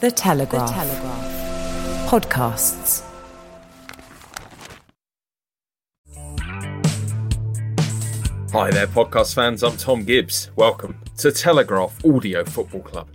The Telegraph. The Telegraph. Podcasts. Hi there, podcast fans. I'm Tom Gibbs. Welcome to Telegraph Audio Football Club.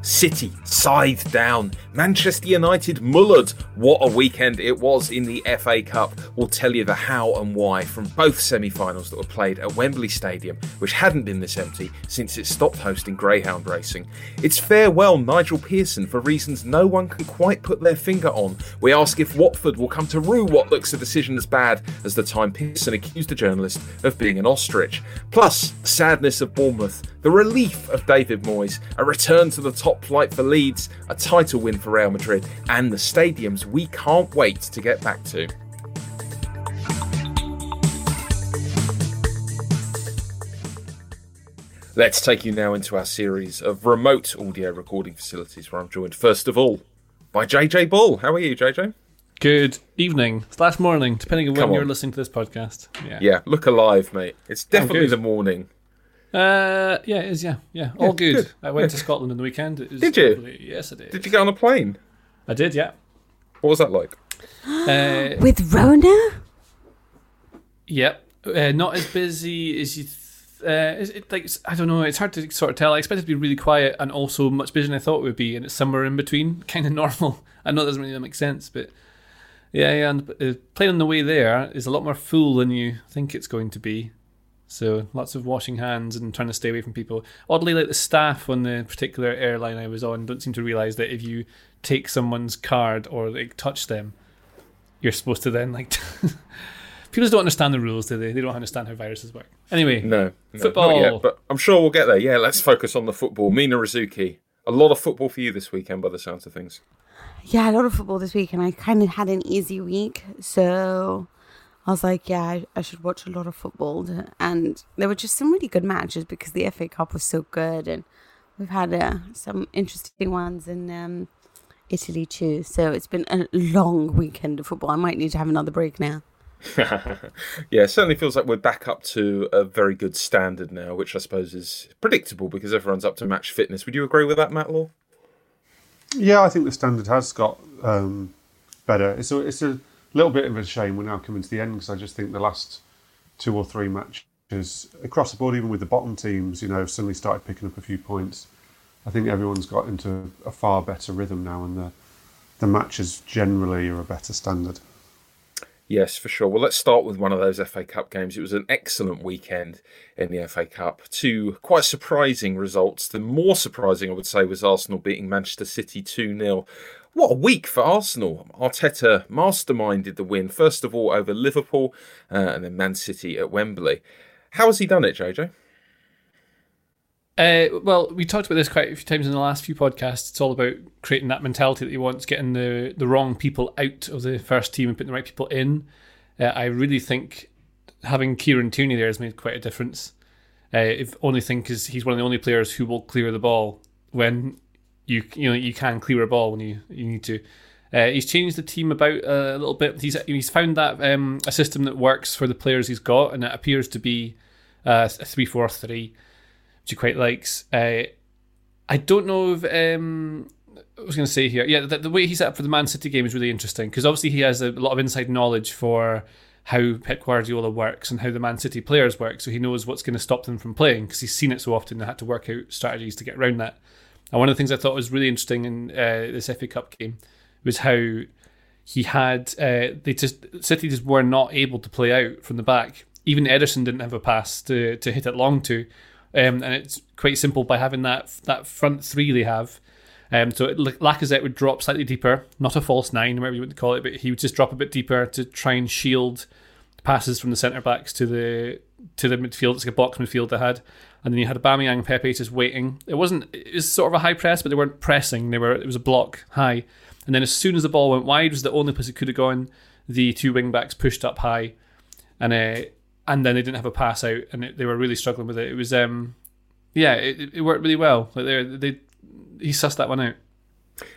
City scythed down. Manchester United mullered. What a weekend it was in the FA Cup. We'll tell you the how and why from both semi finals that were played at Wembley Stadium, which hadn't been this empty since it stopped hosting Greyhound racing. It's farewell Nigel Pearson for reasons no one can quite put their finger on. We ask if Watford will come to rue what looks a decision as bad as the time Pearson accused a journalist of being an ostrich. Plus, sadness of Bournemouth, the relief of David Moyes, a return to the top flight for a title win for Real Madrid, and the stadiums we can't wait to get back to. Let's take you now into our series of remote audio recording facilities where I'm joined first of all by JJ Bull. How are you, JJ? Good evening slash morning, depending on when Come you're listening to this podcast. Yeah. Yeah, look alive, mate. It's definitely the morning. Uh, yeah, it is. Yeah, yeah. All good. good. I went to Scotland on the weekend. It was Did you? lovely. Yes, I did. Did you get on a plane? I did. Yeah. What was that like? Uh, With Rona? yep. Uh, not as busy as you. Th- uh, is it like I don't know. It's hard to sort of tell. I expected to be really quiet and also much busier than I thought it would be, and it's somewhere in between, kind of normal. I know it doesn't really make sense, but yeah, yeah. And uh, playing on the way there is a lot more full than you think it's going to be. So lots of washing hands and trying to stay away from people. Oddly, like the staff on the particular airline I was on don't seem to realise that if you take someone's card or like touch them, you're supposed to then like. people just don't understand the rules, do they? They don't understand how viruses work. Anyway, No, no Football. Not yet, but I'm sure we'll get there. Yeah, let's focus on the football. Mina Rzouki. A lot of football for you this weekend, by the sounds of things. Yeah, a lot of football this week, and I kind of had an easy week, so I was like, yeah, I, I should watch a lot of football. And there were just some really good matches because the FA Cup was so good, and we've had uh, some interesting ones in um, Italy too. So it's been a long weekend of football. I might need to have another break now. yeah, it certainly feels like we're back up to a very good standard now, which I suppose is predictable because everyone's up to match fitness. Would you agree with that, Matt Law? Yeah, I think the standard has got um, better. It's a, it's a little bit of a shame we're now coming to the end because I just think the last two or three matches across the board, even with the bottom teams, you know, have suddenly started picking up a few points. I think everyone's got into a far better rhythm now, and the the matches generally are a better standard. Yes, for sure. Well, let's start with one of those FA Cup games. It was an excellent weekend in the FA Cup. Two quite surprising results. The more surprising, I would say, was Arsenal beating Manchester City 2 0. What a week for Arsenal. Arteta masterminded the win, first of all over Liverpool uh, and then Man City at Wembley. How has he done it, JJ? Uh, well, we talked about this quite a few times in the last few podcasts. It's all about creating that mentality that he wants, getting the, the wrong people out of the first team and putting the right people in. Uh, I really think having Kieran Tierney there has made quite a difference. Uh, if only thing because he's one of the only players who will clear the ball when you you know you can clear a ball when you, you need to. Uh, he's changed the team about a little bit. He's he's found that um, a system that works for the players he's got, and it appears to be uh, a three four three which he quite likes. Uh, I don't know if um, I was going to say here. Yeah, the, the way he set up for the Man City game is really interesting because obviously he has a lot of inside knowledge for how Pep Guardiola works and how the Man City players work, so he knows what's going to stop them from playing because he's seen it so often. They had to work out strategies to get around that. And one of the things I thought was really interesting in uh, this FA Cup game was how he had uh, they just City just were not able to play out from the back. Even Ederson didn't have a pass to to hit it long to, um, and it's quite simple by having that that front three they have. Um, so it, Lacazette would drop slightly deeper, not a false nine, whatever you want to call it, but he would just drop a bit deeper to try and shield passes from the centre backs to the to the midfield. It's like a box midfield they had, and then you had Aubameyang Pepe just waiting. It wasn't it was sort of a high press, but they weren't pressing. They were it was a block high, and then as soon as the ball went wide, was the only place it could have gone. The two wing backs pushed up high, and uh, and then they didn't have a pass out, and it, they were really struggling with it. It was um, yeah, it, it worked really well. Like they they he sussed that one out.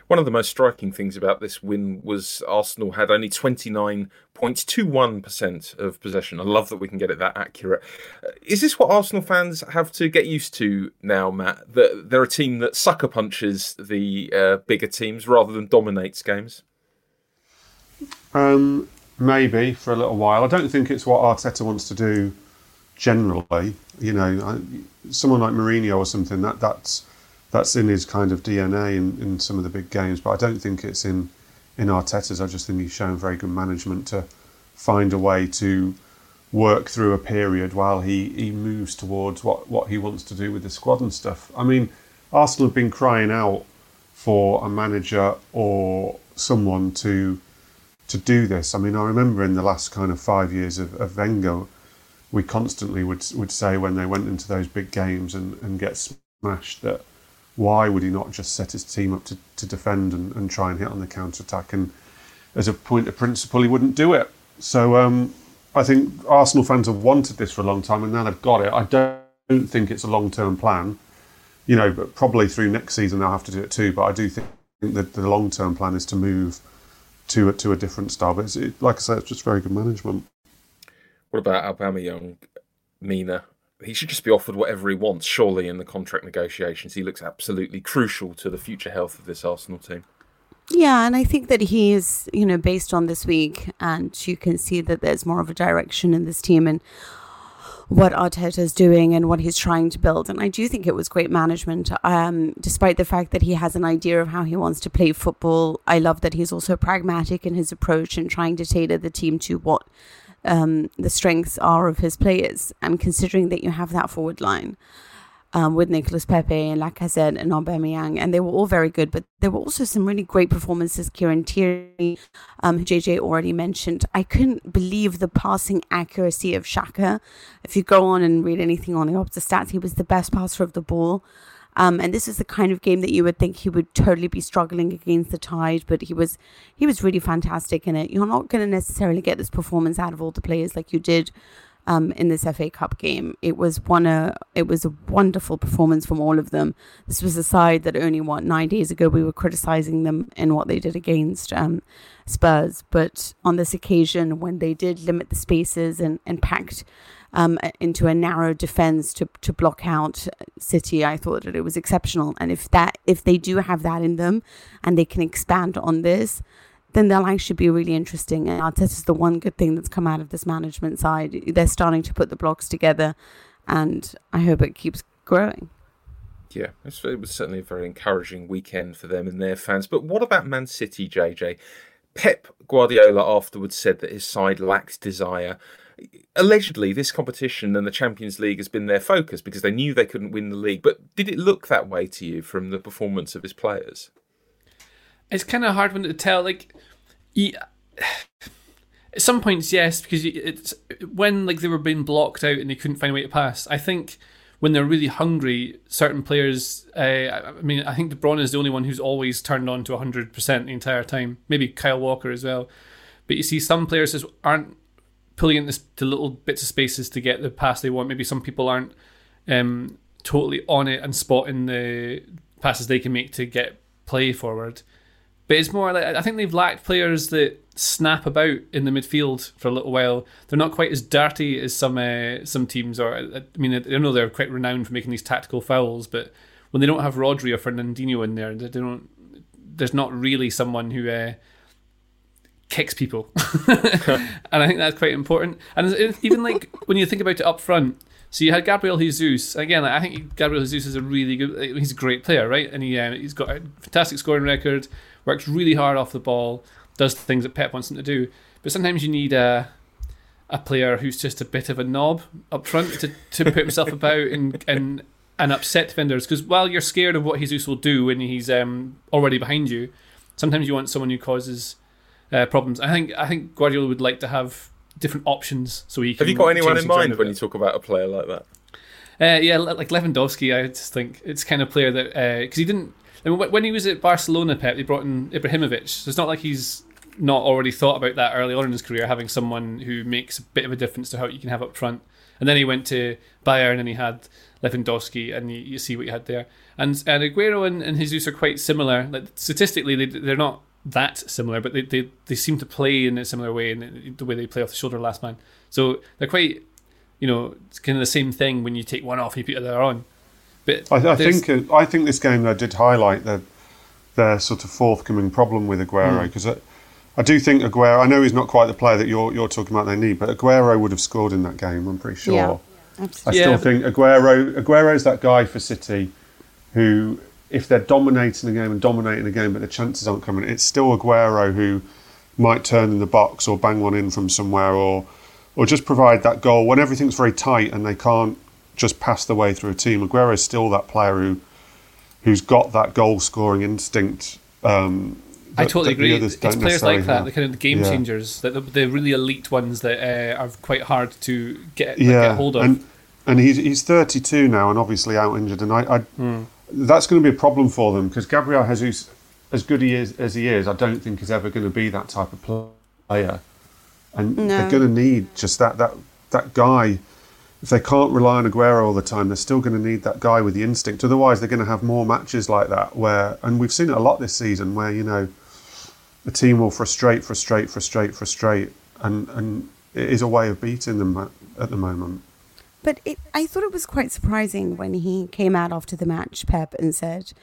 One of the most striking things about this win was Arsenal had only 29.21% of possession. I love that we can get it that accurate. Uh, is this what Arsenal fans have to get used to now, Matt? That they're a team that sucker punches the uh, bigger teams rather than dominates games? Um, maybe for a little while. I don't think it's what Arteta wants to do generally. You know, someone like Mourinho or something, that that's that's in his kind of DNA in, in some of the big games. But I don't think it's in in Arteta's. I just think he's shown very good management to find a way to work through a period while he, he moves towards what, what he wants to do with the squad and stuff. I mean, Arsenal have been crying out for a manager or someone to to do this. I mean, I remember in the last kind of five years of, of Wenger, we constantly would would say when they went into those big games and, and get smashed that why would he not just set his team up to, to defend and, and try and hit on the counter attack? And as a point of principle, he wouldn't do it. So um, I think Arsenal fans have wanted this for a long time, and now they've got it. I don't think it's a long term plan, you know, but probably through next season they'll have to do it too. But I do think that the long term plan is to move to a, to a different style. But it, like I said, it's just very good management. What about Aubameyang, Mina? He should just be offered whatever he wants, surely, in the contract negotiations. He looks absolutely crucial to the future health of this Arsenal team. Yeah, and I think that he is, you know, based on this week, and you can see that there's more of a direction in this team and what Arteta is doing and what he's trying to build. And I do think it was great management, um, despite the fact that he has an idea of how he wants to play football. I love that he's also pragmatic in his approach and trying to tailor the team to what um, the strengths are of his players. And considering that you have that forward line um, with Nicolas Pepe and Lacazette and Aubameyang, and they were all very good, but there were also some really great performances. Kieran Tierney, um, JJ already mentioned. I couldn't believe the passing accuracy of Xhaka. If you go on and read anything on the Opta stats, he was the best passer of the ball. Um, and this is the kind of game that you would think he would totally be struggling against the tide, but he was he was really fantastic in it. You're not going to necessarily get this performance out of all the players like you did um, in this FA Cup game. It was one a it was a wonderful performance from all of them. This was a side that only what nine days ago we were criticizing them in what they did against um, Spurs, but on this occasion when they did limit the spaces and and packed um, into a narrow defense to, to block out City. I thought that it was exceptional. And if that if they do have that in them and they can expand on this, then they'll actually be really interesting. And Arteta is the one good thing that's come out of this management side. They're starting to put the blocks together, and I hope it keeps growing. Yeah, it was certainly a very encouraging weekend for them and their fans. But what about Man City, JJ? Pep Guardiola afterwards said that his side lacked desire allegedly this competition and the Champions League has been their focus because they knew they couldn't win the league. But did it look that way to you from the performance of his players? It's kind of hard one to tell. Like, at some points, yes, because it's when like they were being blocked out and they couldn't find a way to pass. I think when they're really hungry, certain players. Uh, I mean, I think De Bruyne is the only one who's always turned on to hundred percent the entire time. Maybe Kyle Walker as well. But you see, some players just aren't pulling into to little bits of spaces to get the pass they want. Maybe some people aren't um, totally on it and spotting the passes they can make to get play forward. But it's more like I think they've lacked players that snap about in the midfield for a little while. They're not quite as dirty as some uh, some teams are. I mean, I know they're quite renowned for making these tactical fouls, but when they don't have Rodri or Fernandinho in there, they don't. There's not really someone who uh, kicks people, and I think that's quite important. And even like when you think about it up front, so you had Gabriel Jesus again. Like, I think Gabriel Jesus is a really good. He's a great player, right? And he uh, he's got a fantastic scoring record. Works really hard off the ball. Does the things that Pep wants him to do. But sometimes you need a a player who's just a bit of a knob up front to, to put himself about and and and upset defenders. Because while you're scared of what Jesus will do when he's um, already behind you, sometimes you want someone who causes uh, problems. I think I think Guardiola would like to have different options so he can. Have you got anyone in mind when you talk about a player like that? Uh, yeah, like Lewandowski, I just think it's kind of player that because he didn't. I mean, when he was at Barcelona, Pep, they brought in Ibrahimovic. So it's not like he's not already thought about that early on in his career, having someone who makes a bit of a difference to how you can have up front. And then he went to Bayern and he had Lewandowski, and you, you see what you had there. And and Aguero and, and Jesus are quite similar. Like statistically, they, they're not that similar, but they, they, they seem to play in a similar way in the way they play off the shoulder of last man. So they're quite, you know, it's kind of the same thing when you take one off and you put the other on. But I, I think uh, I think this game though did highlight the their sort of forthcoming problem with Hmm. Aguero because I, I do think Aguero. I know he's not quite the player that you're you're talking about. They need, but Aguero would have scored in that game. I'm pretty sure. Yeah, I absolutely. Yeah, still but- think Aguero Aguero's that guy for City who, if they're dominating the game and dominating the game, but the chances aren't coming, it's still Aguero who might turn in the box or bang one in from somewhere or or just provide that goal when everything's very tight and they can't just pass the way through a team. Aguero is still that player who who's got that goal scoring instinct. Um, I totally that agree. It's players like that, have. the kind of the game Yeah. changers, the, the, the really elite ones that uh, are quite hard to get, like, yeah, get hold of. and and he's he's 32 now and obviously out injured, and I, I Hmm. That's going to be a problem for them because Gabriel Jesus, as good he is as he is, I don't think is ever going to be that type of player, and No. they're going to need just that that that guy. If they can't rely on Aguero all the time, they're still going to need that guy with the instinct. Otherwise, they're going to have more matches like that where, and we've seen it a lot this season, where you know the team will frustrate, frustrate, frustrate, frustrate, and and it is a way of beating them at, at the moment. But it, I thought it was quite surprising when he came out after the match, Pep, and said,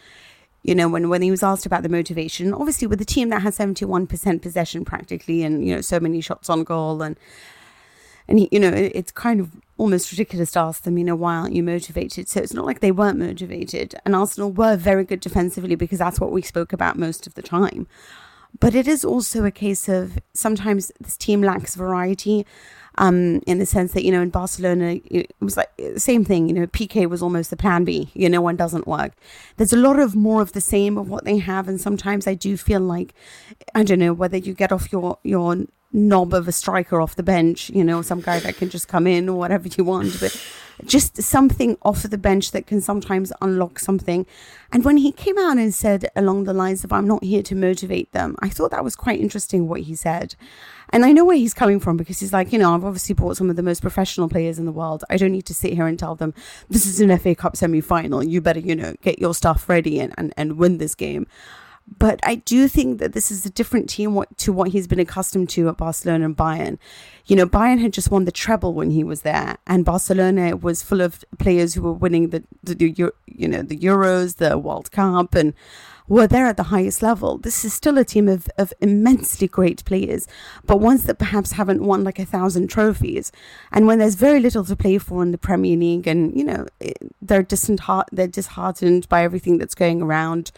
you know, when, when he was asked about the motivation, obviously with a team that has 71% possession practically and, you know, so many shots on goal and, and he, you know, it, it's kind of almost ridiculous to ask them, you know, why aren't you motivated? So it's not like they weren't motivated. And Arsenal were very good defensively because that's what we spoke about most of the time. But it is also a case of sometimes this team lacks variety um, in the sense that, you know, in Barcelona, it was like same thing, you know, PK was almost the plan B, you know, one doesn't work. There's a lot of more of the same of what they have. And sometimes I do feel like, I don't know, whether you get off your, your knob of a striker off the bench, you know, some guy that can just come in or whatever you want, but just something off of the bench that can sometimes unlock something. And when he came out and said along the lines of, I'm not here to motivate them, I thought that was quite interesting what he said. And I know where he's coming from because he's like, you know, I've obviously bought some of the most professional players in the world. I don't need to sit here and tell them this is an FA Cup semi final. You better, you know, get your stuff ready and, and, and win this game. But I do think that this is a different team to what he's been accustomed to at Barcelona and Bayern. You know, Bayern had just won the treble when he was there, and Barcelona was full of players who were winning the, the, the you know the Euros, the World Cup, and were there at the highest level. This is still a team of, of immensely great players, but ones that perhaps haven't won like a thousand trophies. And when there's very little to play for in the Premier League, and you know it- they're distant, they're disheartened by everything that's going around.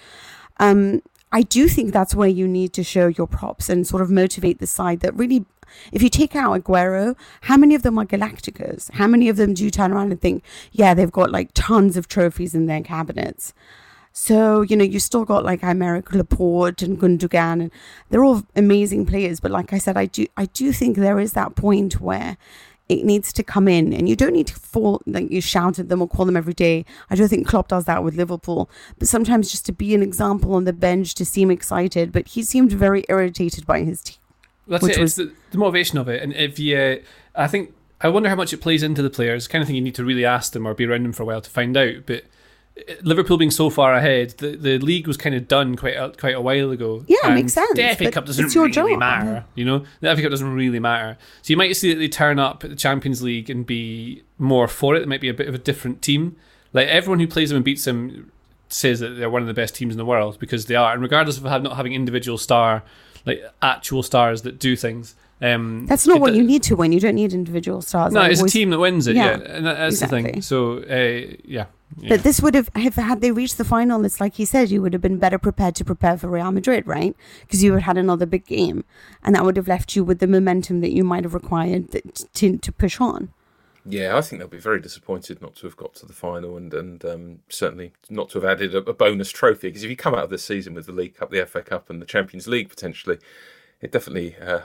Um, I do think that's where you need to show your props and sort of motivate the side that really, if you take out Aguero, how many of them are Galacticos? How many of them do you turn around and think, yeah, they've got like tons of trophies in their cabinets? So, you know, you still got like Aymeric Laporte and Gundogan, and they're all amazing players. But like I said, I do, I do think there is that point where it needs to come in, and you don't need to fall like you shout at them or call them every day. I don't think Klopp does that with Liverpool, but sometimes just to be an example on the bench to seem excited. But he seemed very irritated by his team. That's which it. was- It's the, the motivation of it. And if you, I think, I wonder how much it plays into the players. Kind of thing you need to really ask them or be around them for a while to find out. But Liverpool being so far ahead, the, the league was kind of done quite a, quite a while ago. Yeah, it And makes sense, The FA Cup doesn't it's your really job. matter. You know, the FA Cup doesn't really matter. So you might see that they turn up at the Champions League and be more for it. It might be a bit of a different team. Like everyone who plays them and beats them says that they're one of the best teams in the world because they are. And regardless of not having individual star like actual stars that do things. Um, That's not it what you need to win. You don't need individual stars. No, I it's a team that wins it. Yeah, Yeah, and that, that's the thing. So uh, yeah, yeah. But this would have, if had they reached the final, it's like he said, you would have been better prepared to prepare for Real Madrid, right? Because you would have had another big game, and that would have left you with the momentum that you might have required to to push on. Yeah, I think they'll be very disappointed not to have got to the final and and um, certainly not to have added a, a bonus trophy. Because if you come out of this season with the League Cup, the FA Cup, and the Champions League potentially, it definitely uh,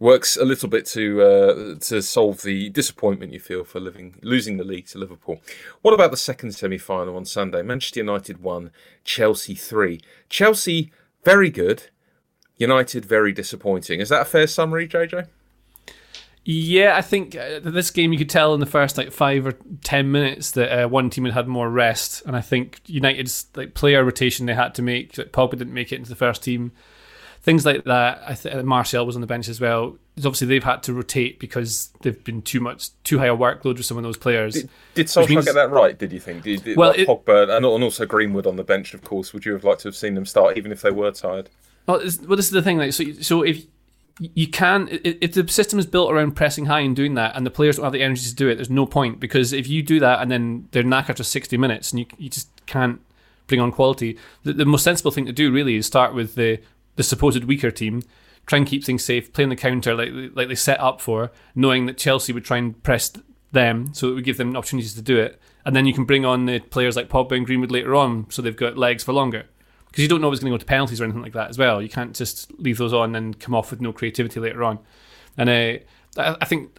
works a little bit to uh, to solve the disappointment you feel for living losing the league to Liverpool. What about the second semi final on Sunday? Manchester United one, Chelsea three. Chelsea very good, United very disappointing. Is that a fair summary, JJ? Yeah, I think uh, this game you could tell in the first like five or ten minutes that uh, one team had had more rest, and I think United's like player rotation they had to make. Like Pogba didn't make it into the first team, things like that. I think uh, Martial was on the bench as well. It's obviously they've had to rotate because they've been too much too high a workload with some of those players. Did, did Solskjaer means- get that right? Did you think? Did, did Well, like it- Pogba and, also Greenwood on the bench, of course. Would you have liked to have seen them start, even if they were tired? Well, this, well, this is the thing. Like, so, so if you can, if if the system is built around pressing high and doing that, and the players don't have the energy to do it, there's no point because if you do that and then they're knackered after 60 minutes, and you you just can't bring on quality. The, the most sensible thing to do really is start with the the supposed weaker team, try and keep things safe, play on the counter like like they set up for, knowing that Chelsea would try and press them, so it would give them opportunities to do it, and then you can bring on the players like Pogba and Greenwood later on, so they've got legs for longer because you don't know it's going to go to penalties or anything like that as well. You can't just leave those on and come off with no creativity later on. And uh, I, I think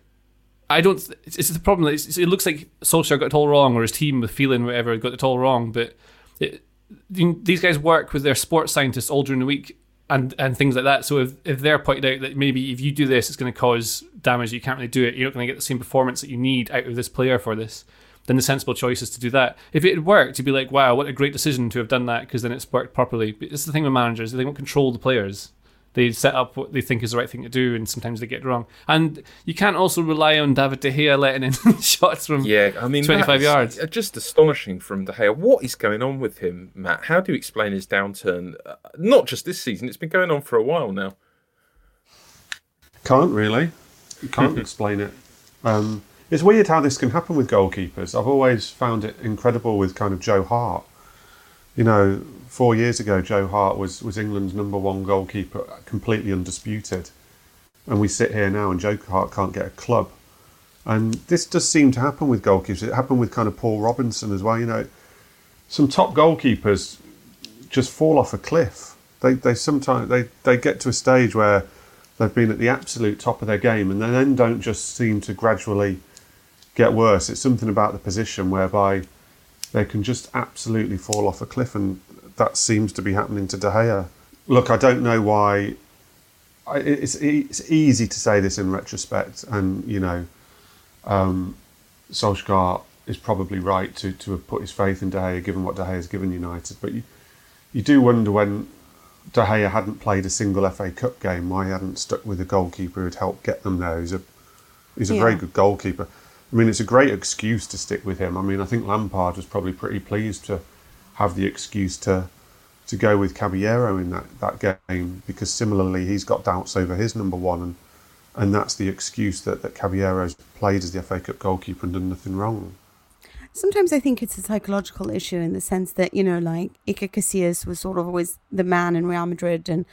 I don't. It's, it's the problem. It's, it looks like Solskjaer got it all wrong, or his team with feeling whatever got it all wrong. But it, these guys work with their sports scientists all during the week and and things like that. So if if they're pointed out that maybe if you do this, it's going to cause damage, you can't really do it. You're not going to get the same performance that you need out of this player for this. Then the sensible choice is to do that. If it had worked, you'd be like, wow, what a great decision to have done that because then it's worked properly. But it's the thing with managers; they don't control the players. They set up what they think is the right thing to do, and sometimes they get it wrong. And you can't also rely on David De Gea letting in shots from Yeah, I mean, 25 yards. Just astonishing from De Gea. What is going on with him, Matt? How do you explain his downturn? Uh, not just this season; it's been going on for a while now. Can't really. Can't explain it. Um, it's weird how this can happen with goalkeepers. I've always found it incredible with kind of Joe Hart. You know, four years ago, Joe Hart was, was England's number one goalkeeper, completely undisputed. And we sit here now and Joe Hart can't get a club. And this does seem to happen with goalkeepers. It happened with kind of Paul Robinson as well. You know, some top goalkeepers just fall off a cliff. They, they sometimes they, they get to a stage where they've been at the absolute top of their game and they then don't just seem to gradually get worse. It's something about the position whereby they can just absolutely fall off a cliff, and that seems to be happening to De Gea. Look, I don't know why. I, it's, it's easy to say this in retrospect, and you know, um, Solskjaer is probably right to, to have put his faith in De Gea, given what De Gea has given United. But you, you do wonder when De Gea hadn't played a single FA Cup game, why he hadn't stuck with a goalkeeper who'd helped get them there. He's a, he's a very good goalkeeper. I mean, it's a great excuse to stick with him. I mean, I think Lampard was probably pretty pleased to have the excuse to to go with Caballero in that, that game because similarly he's got doubts over his number one and and that's the excuse that, that Caballero's played as the FA Cup goalkeeper and done nothing wrong. Sometimes I think it's a psychological issue in the sense that, you know, like Iker Casillas was sort of always the man in Real Madrid and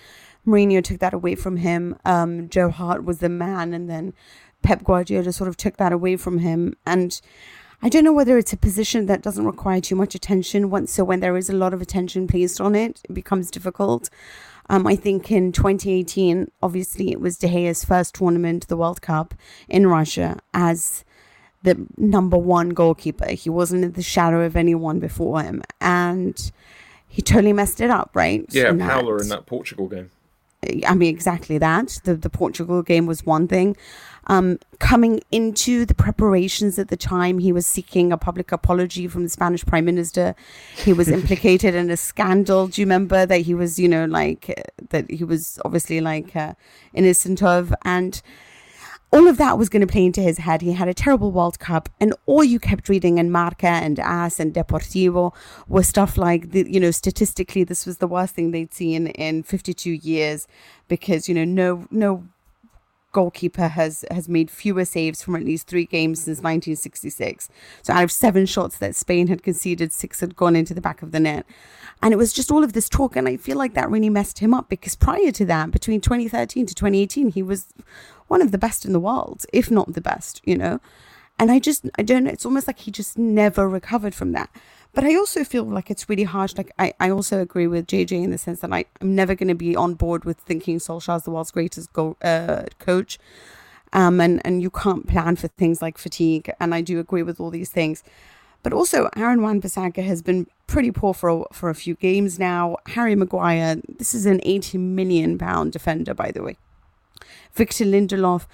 Mourinho took that away from him. Um, Joe Hart was the man and then Pep Guardiola sort of took that away from him. And I don't know whether it's a position that doesn't require too much attention. Once so when there is a lot of attention placed on it, it becomes difficult. Um, I think in 2018, obviously it was De Gea's first tournament, the World Cup in Russia, as the number one goalkeeper. He wasn't in the shadow of anyone before him, and he totally messed it up, right? Yeah, In in that Portugal game. I mean, exactly that. The the Portugal game was one thing. Um, coming into the preparations at the time, he was seeking a public apology from the Spanish Prime Minister. He was implicated in a scandal. Do you remember that he was, you know, like uh, that he was obviously like uh, innocent of? And all of that was going to play into his head. He had a terrible World Cup, and all you kept reading in Marca and AS and Deportivo was stuff like, the, you know, statistically, this was the worst thing they'd seen in 52 years because, you know, no, no goalkeeper has has made fewer saves from at least three games since 1966. So out of seven shots that Spain had conceded, six had gone into the back of the net. And it was just all of this talk, and I feel like that really messed him up because prior to that, between 2013 to 2018, he was one of the best in the world, if not the best, you know? And I just, I don't know, it's almost like he just never recovered from that. But I also feel like it's really harsh. Like, I, I also agree with JJ in the sense that I, I'm never going to be on board with thinking Solskjaer's the world's greatest go, uh, coach. Um, and, and you can't plan for things like fatigue. And I do agree with all these things. But also, Aaron Wan-Bissaka has been pretty poor for a, for a few games now. Harry Maguire, this is an 80 million pound defender, by the way. Victor Lindelof,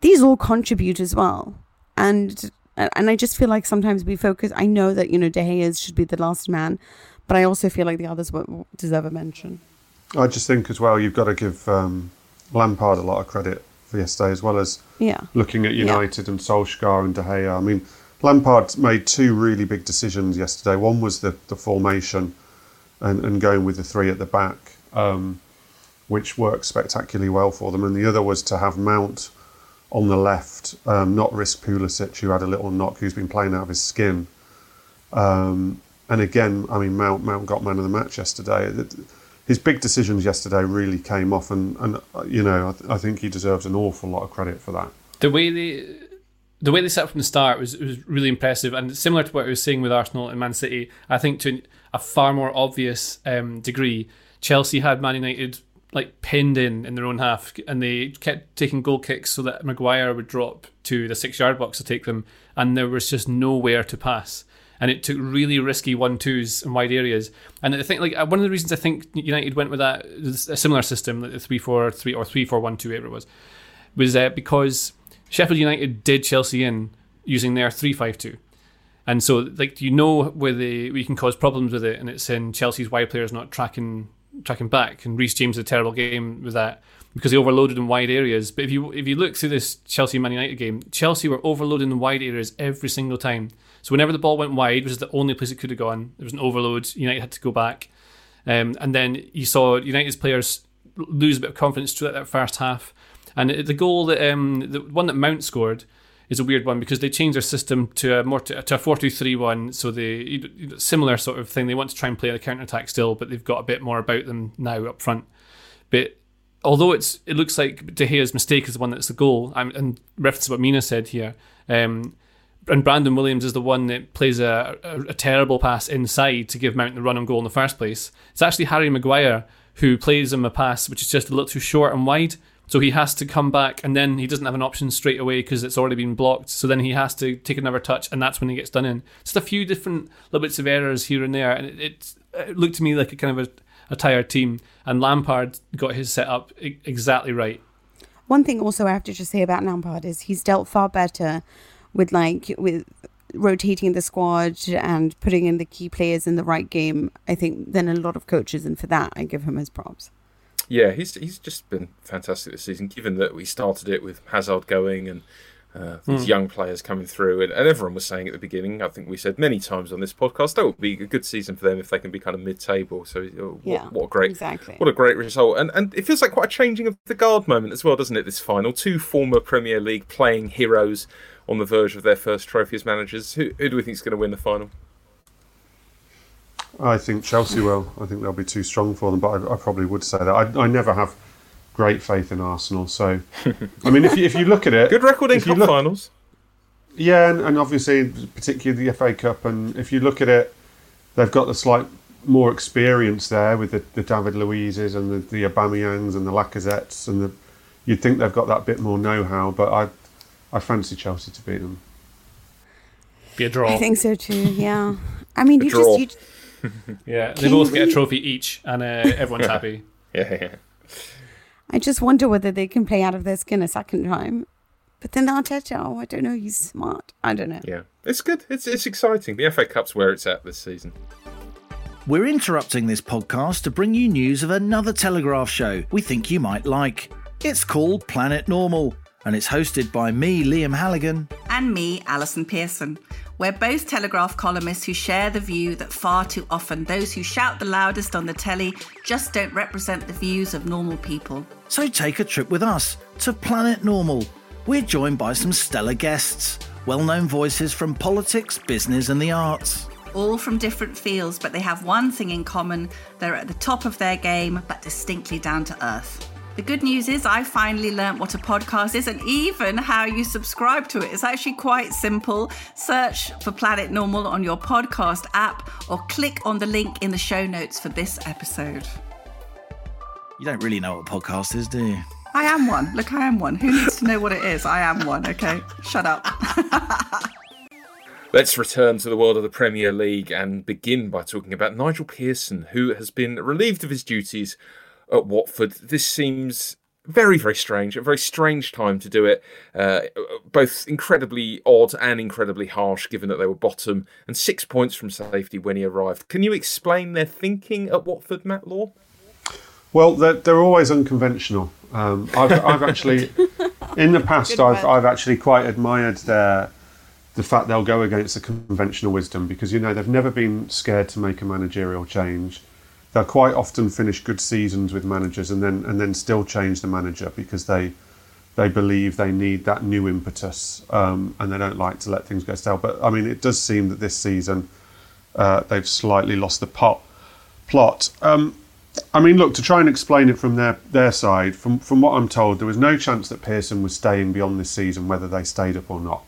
these all contribute as well. And and I just feel like sometimes we focus. I know that you know De Gea should be the last man, but I also feel like the others deserve a mention. I just think as well you've got to give um, Lampard a lot of credit for yesterday, as well as yeah. looking at United yeah. and Solskjaer and De Gea. I mean, Lampard made two really big decisions yesterday. One was the the formation and, and going with the three at the back. Um, which worked spectacularly well for them, and the other was to have Mount on the left, um, not risk Pulisic, who had a little knock, who's been playing out of his skin. Um, and again, I mean, Mount Mount got man of the match yesterday. His big decisions yesterday really came off, and, and you know, I, th- I think he deserves an awful lot of credit for that. The way they the way they set up from the start was was really impressive, and similar to what I was saying with Arsenal and Man City. I think to a far more obvious um, degree, Chelsea had Man United like pinned in in their own half, and they kept taking goal kicks so that Maguire would drop to the six yard box to take them, and there was just nowhere to pass. And it took really risky one twos in wide areas. And I think like one of the reasons I think United went with that a similar system, like the three four three or three four one two whatever it was, was uh, because Sheffield United did Chelsea in using their three five two. And so, like, you know where the we can cause problems with it, and it's in Chelsea's wide players not tracking tracking back, and Reece James had a terrible game with that because he overloaded in wide areas. But if you if you look through this Chelsea Man United game, Chelsea were overloading in wide areas every single time. So whenever the ball went wide, which is the only place it could have gone, there was an overload. United had to go back, um, and then you saw United's players lose a bit of confidence throughout that first half. And the goal that um, the one that Mount scored is a weird one because they changed their system to a more to, to a four two three one. So the similar sort of thing. They want to try and play a counter attack still, but they've got a bit more about them now up front. But although it's it looks like De Gea's mistake is the one that's the goal, I'm, and reference to what Mina said here. Um, and Brandon Williams is the one that plays a, a, a, terrible pass inside to give Mount the run on goal in the first place. It's actually Harry Maguire who plays him a pass which is just a little too short and wide. So he has to come back, and then he doesn't have an option straight away because it's already been blocked. So then he has to take another touch, and that's when he gets done in. Just a few different little bits of errors here and there, and it, it, it looked to me like a kind of a, a tired team. And Lampard got his set setup exactly right. One thing also I have to just say about Lampard is he's dealt far better with like with rotating the squad and putting in the key players in the right game. I think than a lot of coaches, and for that I give him his props. Yeah, he's he's just been fantastic this season. Given that we started it with Hazard going and uh, these mm. young players coming through, and, and, everyone was saying at the beginning, I think we said many times on this podcast, that would be a good season for them if they can be kind of mid-table. So, uh, what, yeah, what a great, exactly. what a great result, and and it feels like quite a changing of the guard moment as well, doesn't it? This final, two former Premier League playing heroes on the verge of their first trophy as managers. Who, who do we think is going to win the final? I think Chelsea will. I think they'll be too strong for them, but I, I probably would say that. I, I, never have great faith in Arsenal. So, I mean, if you, if you look at it, good record in cup look, finals. Yeah, and, and, obviously, particularly the FA Cup. And if you look at it, they've got the slight more experience there with the, the David Luizes and the, the Aubameyangs and the Lacazettes, and the, you'd think they've got that bit more know-how. But I, I fancy Chelsea to beat them. Be a draw. I think so too. Yeah. I mean, a you draw. just. You, yeah, they both get a trophy each, and uh, everyone's happy. yeah, yeah. I just wonder whether they can play out of their skin a second time. But then Arteta, oh, I don't know, he's smart. I don't know. Yeah, it's good. It's it's exciting. The FA Cup's where it's at this season. We're interrupting this podcast to bring you news of another Telegraph show we think you might like. It's called Planet Normal and it's hosted by me, Liam Halligan. And me, Allison Pearson. We're both Telegraph columnists who share the view that far too often those who shout the loudest on the telly just don't represent the views of normal people. So take a trip with us to Planet Normal. We're joined by some stellar guests, well known voices from politics, business, and the arts. All from different fields, but they have one thing in common they're at the top of their game, but distinctly down to earth. The good news is, I finally learnt what a podcast is and even how you subscribe to it. It's actually quite simple. Search for Planet Normal on your podcast app or click on the link in the show notes for this episode. You don't really know what a podcast is, do you? I am one. Look, I am one. Who needs to know what it is? I am one, okay? Shut up. Let's return to the world of the Premier League and begin by talking about Nigel Pearson, who has been relieved of his duties at Watford. This seems very, very strange, a very strange time to do it. Uh, both incredibly odd and incredibly harsh, given that they were bottom and six points from safety when he arrived. Can you explain their thinking at Watford, Matt Law? Well, they're, they're always unconventional. Um, I've, I've actually, in the past, I've, I've actually quite admired their the fact they'll go against the conventional wisdom because you know they've never been scared to make a managerial change they'll quite often finish good seasons with managers and then and then still change the manager because they they believe they need that new impetus um, and they don't like to let things go stale. But I mean, it does seem that this season uh, they've slightly lost the pot plot. Um, I mean, look to try and explain it from their their side. From from what I'm told, there was no chance that Pearson was staying beyond this season, whether they stayed up or not.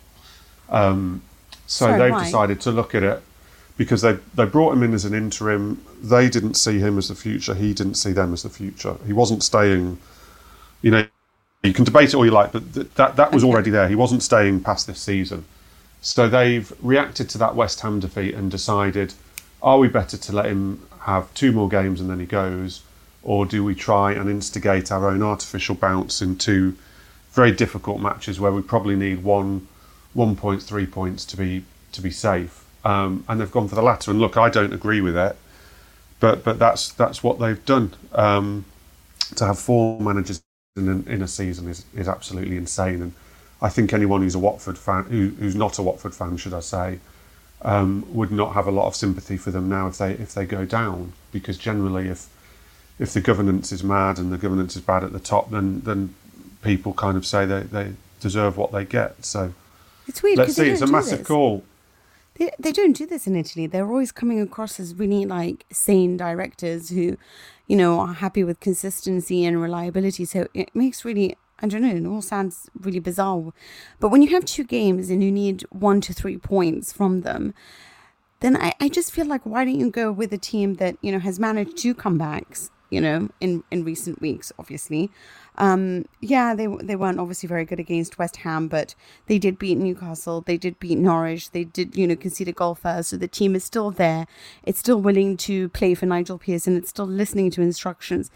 Um, so Sorry, they've why? decided to look at it because they they brought him in as an interim. They didn't see him as the future. He didn't see them as the future. He wasn't staying. You know, you can debate it all you like, but th- that that was already there. He wasn't staying past this season. So they've reacted to that West Ham defeat and decided: Are we better to let him have two more games and then he goes, or do we try and instigate our own artificial bounce in two very difficult matches where we probably need one one point three points to be to be safe? Um, and they've gone for the latter. And look, I don't agree with it, but but that's that's what they've done. Um, to have four managers in, a- in a season is, is absolutely insane. And I think anyone who's a Watford fan, who, who's not a Watford fan, should I say, um, would not have a lot of sympathy for them now if they if they go down. Because generally, if if the governance is mad and the governance is bad at the top, then then people kind of say they, they deserve what they get. So It's weird Let's see. It's a massive this. call. They, they don't do this in Italy. They're always coming across as really like sane directors who, you know, are happy with consistency and reliability. So it makes really, I don't know, it all sounds really bizarre. But when you have two games and you need one to three points from them, then I, I just feel like why don't you go with a team that, you know, has managed two comebacks, you know, in, in recent weeks, obviously. Um, yeah, they they weren't obviously very good against West Ham, but they did beat Newcastle. They did beat Norwich. They did, you know, concede a goal first. So the team is still there. It's still willing to play for Nigel Pearson. It's still listening to instructions.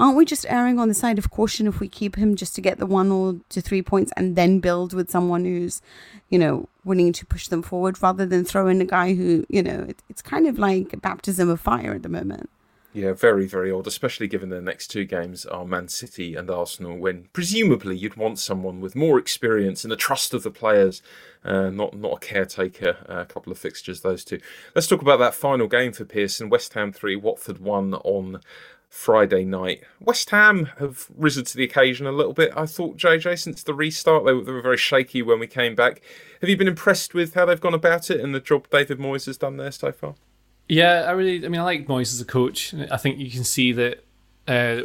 Aren't we just erring on the side of caution if we keep him just to get the one or to three points and then build with someone who's, you know, willing to push them forward rather than throw in a guy who, you know, it, it's kind of like baptism of fire at the moment. Yeah, very, very odd, especially given the next two games are Man City and Arsenal, when presumably you'd want someone with more experience and the trust of the players, uh, not not a caretaker. A couple of fixtures, those two. Let's talk about that final game for Pearson. West Ham 3, Watford 1 on Friday night. West Ham have risen to the occasion a little bit, I thought, JJ, since the restart. They were, they were very shaky when we came back. Have you been impressed with how they've gone about it and the job David Moyes has done there so far? Yeah, I really. I mean, I like Moyes as a coach. I think you can see that uh,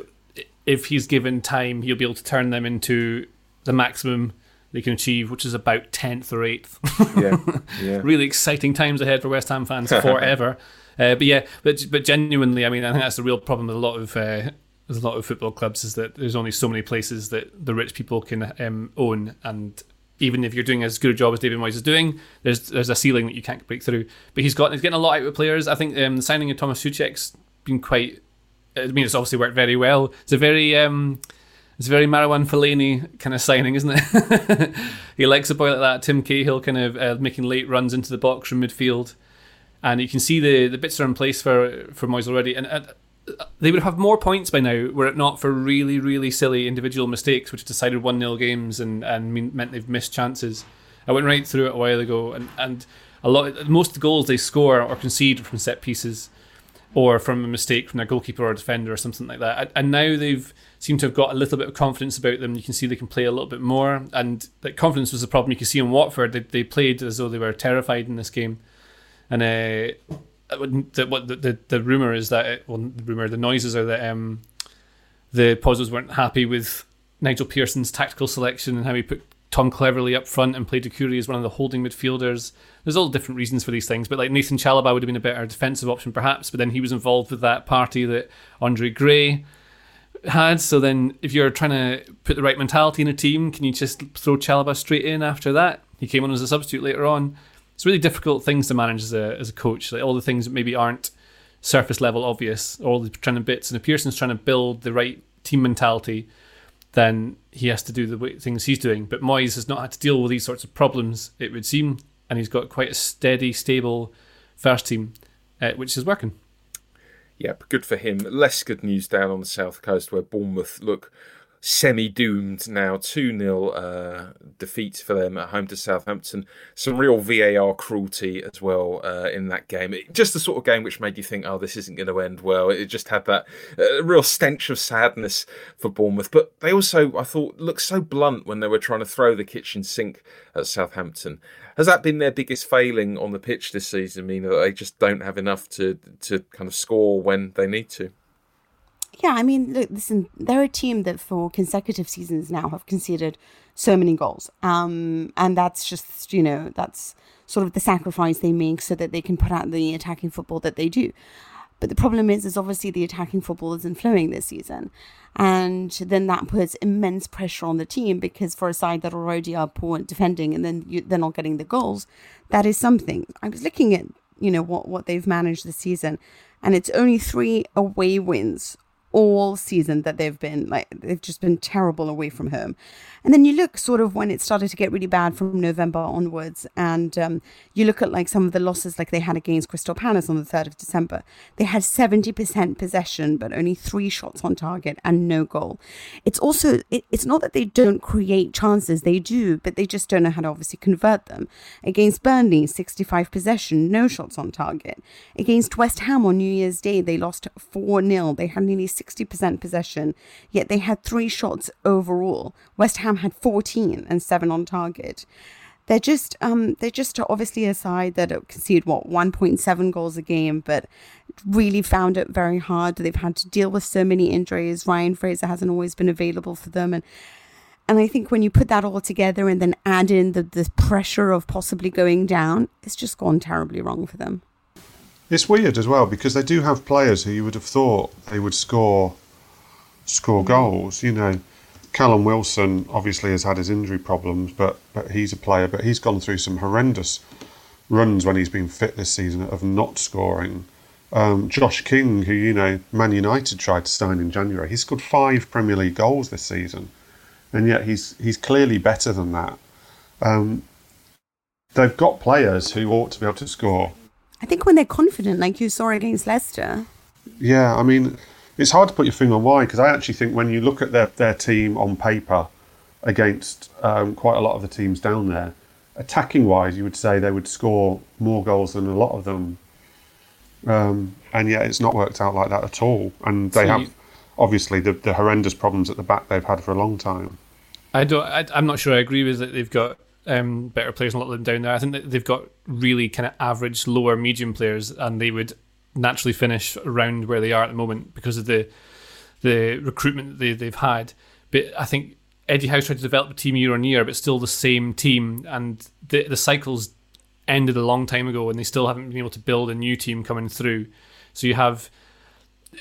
if he's given time, he'll be able to turn them into the maximum they can achieve, which is about tenth or eighth. Yeah, yeah. really exciting times ahead for West Ham fans forever. uh, but yeah, but but genuinely, I mean, I think that's the real problem with a lot of. Uh, with a lot of football clubs is that there's only so many places that the rich people can um, own, and even if you're doing as good a job as David Moyes is doing, there's there's a ceiling that you can't break through. But he's got he's getting a lot out of players. I think um, the signing of Thomas Soucek's been quite. I mean, it's obviously worked very well. It's a very um, it's a very Marwan Fellaini kind of signing, isn't it? he likes a boy like that. Tim Cahill kind of uh, making late runs into the box from midfield, and you can see the the bits are in place for for Moyes already. And uh, they would have more points by now were it not for really, really silly individual mistakes, which decided 1 0 games and, and mean, meant they've missed chances. I went right through it a while ago, and, and a lot most of the goals they score or concede from set pieces or from a mistake from their goalkeeper or defender or something like that. And now they've seemed to have got a little bit of confidence about them. You can see they can play a little bit more, and that confidence was the problem. You can see in Watford they, they played as though they were terrified in this game, and uh, the, what the, the, the rumor is that it, well the rumor the noises are that um, the Pozzos weren't happy with Nigel Pearson's tactical selection and how he put Tom Cleverley up front and played Doucouré as one of the holding midfielders. There's all different reasons for these things, but like Nathan Chalobah would have been a better defensive option perhaps, but then he was involved with that party that Andre Gray had. So then, if you're trying to put the right mentality in a team, can you just throw Chalobah straight in after that? He came on as a substitute later on it's really difficult things to manage as a as a coach. Like all the things that maybe aren't surface level obvious, all the trying to bits. And if Pearson's trying to build the right team mentality, then he has to do the things he's doing. But Moyes has not had to deal with these sorts of problems, it would seem, and he's got quite a steady, stable first team, uh, which is working. Yep, good for him. Less good news down on the south coast where Bournemouth look semi doomed now. 2 0 uh, defeat for them at home to Southampton. Some real VAR cruelty as well uh, in that game. It, just the sort of game which made you think, oh, this isn't going to end well. It just had that uh, real stench of sadness for Bournemouth. But they also, I thought, looked so blunt when they were trying to throw the kitchen sink at Southampton. Has that been their biggest failing on the pitch this season? I mean, that they just don't have enough to to kind of score when they need to. Yeah, I mean, look, listen, they're a team that for consecutive seasons now have conceded so many goals. Um, and that's just, you know, that's sort of the sacrifice they make so that they can put out the attacking football that they do. But the problem is, is obviously the attacking football isn't flowing this season. And then that puts immense pressure on the team because for a side that already are poor at defending and then you, they're not getting the goals, that is something. I was looking at, you know, what, what they've managed this season and it's only three away wins all season that they've been like they've just been terrible away from home. And then you look sort of when it started to get really bad from november onwards and um, you look at like some of the losses like they had against crystal palace on the 3rd of december. They had 70% possession but only three shots on target and no goal. It's also it, it's not that they don't create chances they do but they just don't know how to obviously convert them. Against burnley 65 possession no shots on target. Against west ham on new year's day they lost 4-0 they had nearly 60% possession, yet they had three shots overall. West Ham had 14 and seven on target. They're just um, they're just obviously a side that conceded what 1.7 goals a game, but really found it very hard. They've had to deal with so many injuries. Ryan Fraser hasn't always been available for them, and and I think when you put that all together and then add in the, the pressure of possibly going down, it's just gone terribly wrong for them. It's weird as well because they do have players who you would have thought they would score score goals. You know, Callum Wilson obviously has had his injury problems, but but he's a player. But he's gone through some horrendous runs when he's been fit this season of not scoring. Um, Josh King, who you know Man United tried to sign in January, he scored five Premier League goals this season, and yet he's he's clearly better than that. Um, they've got players who ought to be able to score I think when they're confident, like you saw against Leicester. Yeah, I mean, it's hard to put your finger on why because I actually think when you look at their, their team on paper against um, quite a lot of the teams down there, attacking wise, you would say they would score more goals than a lot of them. Um, and yet it's not worked out like that at all. And they so have you, obviously the, the horrendous problems at the back they've had for a long time. I don't. I, am not sure I agree with that. They've got um, better players and a lot of them down there. I think that they've got really kind of average, lower, medium players, and they would naturally finish around where they are at the moment because of the the recruitment that they, they've had. But I think Eddie Howe tried to develop the team year on year, but still the same team, and the the cycles ended a long time ago, and they still haven't been able to build a new team coming through. So you have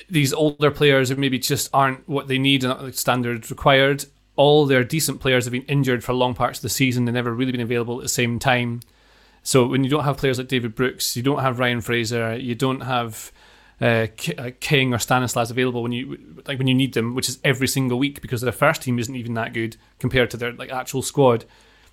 these older players who maybe just aren't what they need and the standards required, all their decent players have been injured for long parts of the season. They've never really been available at the same time. So when you don't have players like David Brooks, you don't have Ryan Fraser, you don't have uh, uh, King or Stanislas available when you like when you need them, which is every single week because their first team isn't even that good compared to their like actual squad.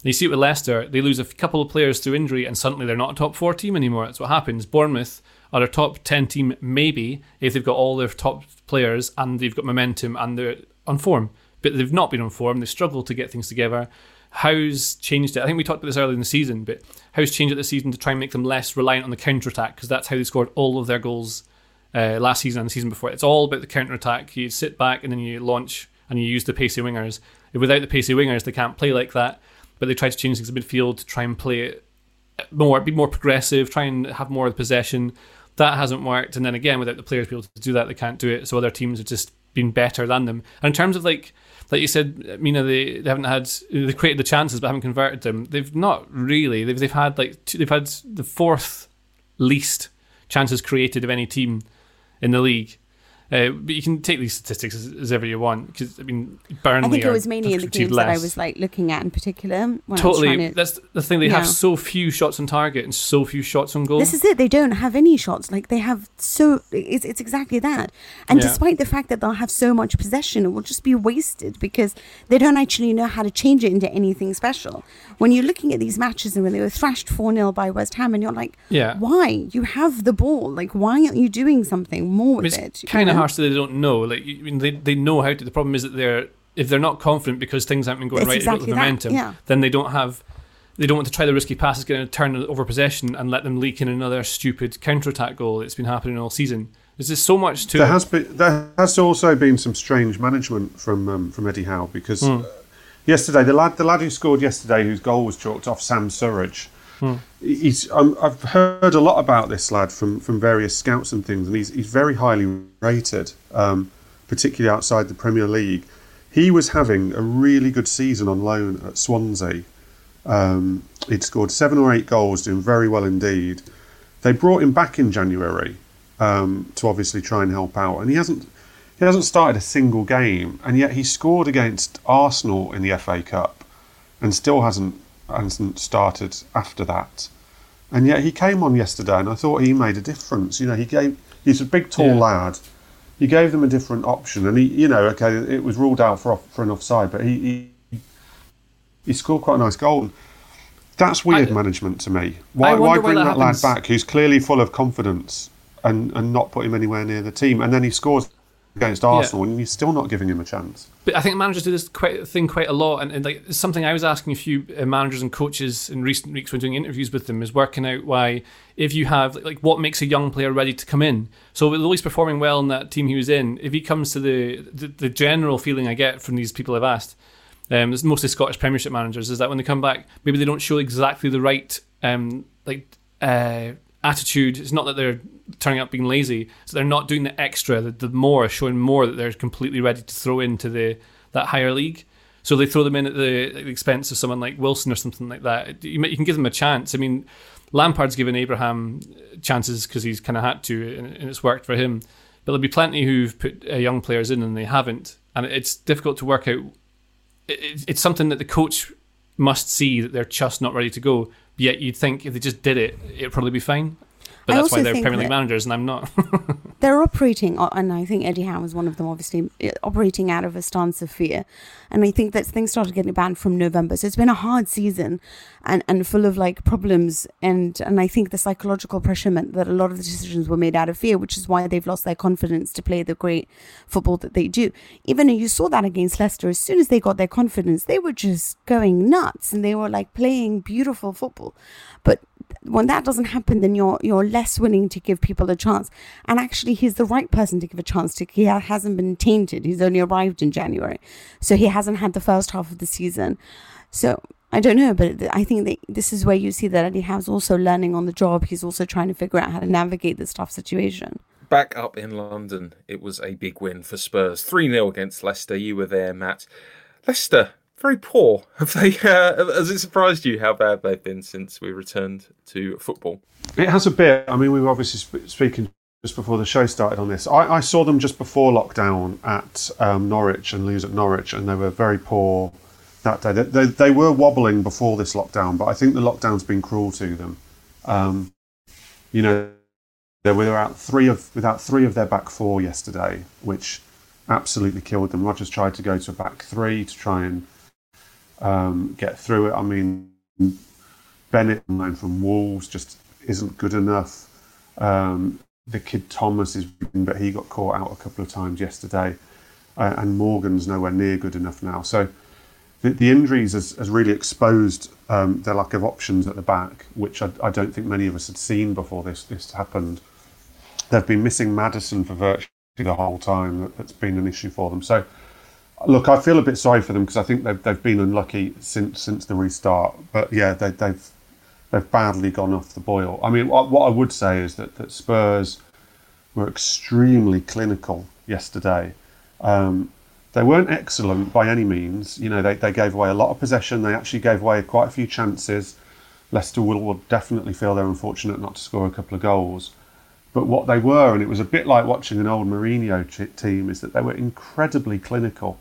you see it with Leicester, they lose a couple of players through injury and suddenly they're not a top four team anymore. That's what happens. Bournemouth are a top 10 team, maybe, if they've got all their top players and they've got momentum and they're on form. But they've not been on form. They struggle to get things together. How's changed it? I think we talked about this earlier in the season, but how's changed it this season to try and make them less reliant on the counter attack? Because that's how they scored all of their goals uh, last season and the season before. It's all about the counter attack. You sit back and then you launch and you use the pacey wingers. Without the pacey wingers, they can't play like that. But they try to change things in midfield to try and play it more, be more progressive, try and have more of the possession. That hasn't worked. And then again, without the players being able to do that, they can't do it. So other teams have just been better than them. And in terms of like, like you said, Mina, they, they haven't had they created the chances but haven't converted them. They've not really. They've they've had like two, they've had the fourth least chances created of any team in the league. Uh, but you can take these statistics as, as ever you want because I mean Burnley. I think it was mainly in the games that I was like looking at in particular. When I was Totally, to- that's the thing. They have so few shots on target and so few shots on goal. This is it. They don't have any shots. Like they have so. It's, it's exactly that. And Yeah. despite the fact that they'll have so much possession, it will just be wasted because they don't actually know how to change it into anything special. When you're looking at these matches and when they were thrashed 4 0 by West Ham, and you're like, Yeah. why? You have the ball. Like, why aren't you doing something more with it's it? kind of? Harsh that they don't know. Like I mean, they they know how to. The problem is that they're if they're not confident because things haven't been going It's right, they've exactly the momentum. yeah. Then they don't have. They don't want to try the risky passes, get a turn over possession, and let them leak in another stupid counter attack goal. It's been happening all season. There's just so much to There it. has been there has also been some strange management from um, from Eddie Howe because uh, yesterday the lad the lad who scored yesterday whose goal was chalked off Sam Surridge. Hmm. He's um, I've heard a lot about this lad from, from various scouts and things, and he's he's very highly rated, um, particularly outside the Premier League. He was having a really good season on loan at Swansea. Um, he'd scored seven or eight goals, doing very well indeed. They brought him back in January um, to obviously try and help out, and he hasn't he hasn't started a single game, and yet he scored against Arsenal in the FA Cup, and still hasn't hasn't started after that. And yet he came on yesterday, and I thought he made a difference. You know, he gave he's a big tall Yeah. lad. He gave them a different option, and he, you know, okay, it was ruled out for off, for an offside, but he, he he scored quite a nice goal. That's weird I- management to me. Why, why bring that that, lad back who's clearly full of confidence and, and not put him anywhere near the team? And then he scores against Arsenal and you're still not giving him a chance. But I think managers do this quite thing quite a lot, and, and like it's something I was asking a few uh, managers and coaches in recent weeks when doing interviews with them is working out why if you have like what makes a young player ready to come in. So with Lloyd's performing well in that team he was in, if he comes to the the, the general feeling I get from these people I've asked, um, it's mostly Scottish Premiership managers, is that when they come back, maybe they don't show exactly the right um, like uh, attitude. It's not that they're turning up being lazy, so they're not doing the extra, the, the more, showing more that they're completely ready to throw into the that higher league. So they throw them in at the, at the expense of someone like Wilson or something like that. You, you can give them a chance. I mean, Lampard's given Abraham chances because he's kind of had to, and, and it's worked for him. But there'll be plenty who've put uh, young players in and they haven't, and it's difficult to work out. It- it's something that the coach must see that they're just not ready to go. Yet you'd think if they just did it, it'd probably be fine. But I that's why they're Premier League managers, and I'm not. they're operating, and I think Eddie Howe is one of them, obviously, uh, operating out of a stance of fear. And I think that things started getting banned from November. So it's been a hard season and, and full of like problems. And, and I think the psychological pressure meant that a lot of the decisions were made out of fear, which is why they've lost their confidence to play the great football that they do. Even you saw that against Leicester, as soon as they got their confidence, they were just going nuts and they were like playing beautiful football. But when that doesn't happen, then you're you're less willing to give people a chance. And actually, he's the right person to give a chance to. He hasn't been tainted. He's only arrived in January, so he hasn't had the first half of the season. So I don't know, but I think that this is where you see that Eddie Howe's also learning on the job. He's also trying to figure out how to navigate this tough situation. Back up in London, it was a big win for Spurs. 3 0 against Leicester. You were there, Matt. Leicester, very poor. Have they? Uh, has it surprised you how bad they've been since we returned to football? It has a bit. I mean, we were obviously sp- speaking just before the show started on this. I, I saw them just before lockdown at um, Norwich and lose at Norwich, and they were very poor that day. They, they, they were wobbling before this lockdown, but I think the lockdown's been cruel to them. Um, you know, they were without three of without three of their back four yesterday, which absolutely killed them. Rodgers tried to go to a back three to try and um, get through it. I mean, Bennett, known from Wolves, just isn't good enough. Um, the kid Thomas is, but he got caught out a couple of times yesterday, uh, and Morgan's nowhere near good enough now. So the, the injuries has, has really exposed um, their lack of options at the back, which I, I, don't think many of us had seen before this this happened. They've been missing Maddison for virtually the whole time. That, that's been an issue for them. So look, I feel a bit sorry for them because I think they've they've been unlucky since since the restart. But yeah, they, they've they've badly gone off the boil. I mean, what, what I would say is that, that Spurs were extremely clinical yesterday. Um, they weren't excellent by any means. You know, they, they gave away a lot of possession. They actually gave away quite a few chances. Leicester will, will definitely feel they're unfortunate not to score a couple of goals. But what they were, and it was a bit like watching an old Mourinho team, is that they were incredibly clinical.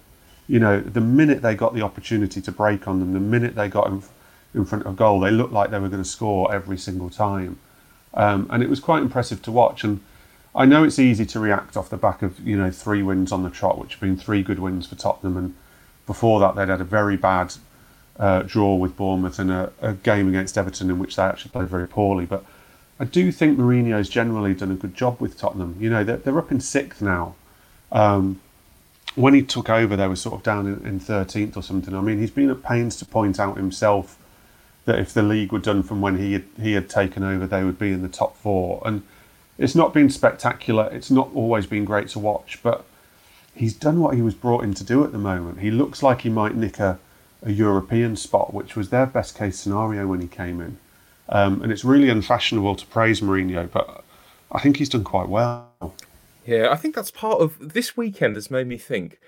You know, the minute they got the opportunity to break on them, the minute they got in, in front of goal, they looked like they were going to score every single time. Um, and it was quite impressive to watch. And I know it's easy to react off the back of you know three wins on the trot, which have been three good wins for Tottenham, and before that they'd had a very bad uh, draw with Bournemouth and a, a, game against Everton in which they actually played very poorly. But I do think Mourinho's generally done a good job with Tottenham. You know they're, they're up in sixth now. Um, when he took over, they were sort of down in, in 13th or something. I mean, he's been at pains to point out himself that if the league were done from when he had, he had taken over, they would be in the top four. And it's not been spectacular. It's not always been great to watch, but he's done what he was brought in to do at the moment. He looks like he might nick a, a European spot, which was their best case scenario when he came in. Um, and it's really unfashionable to praise Mourinho, but I think he's done quite well. Yeah, I think that's part of this weekend has made me think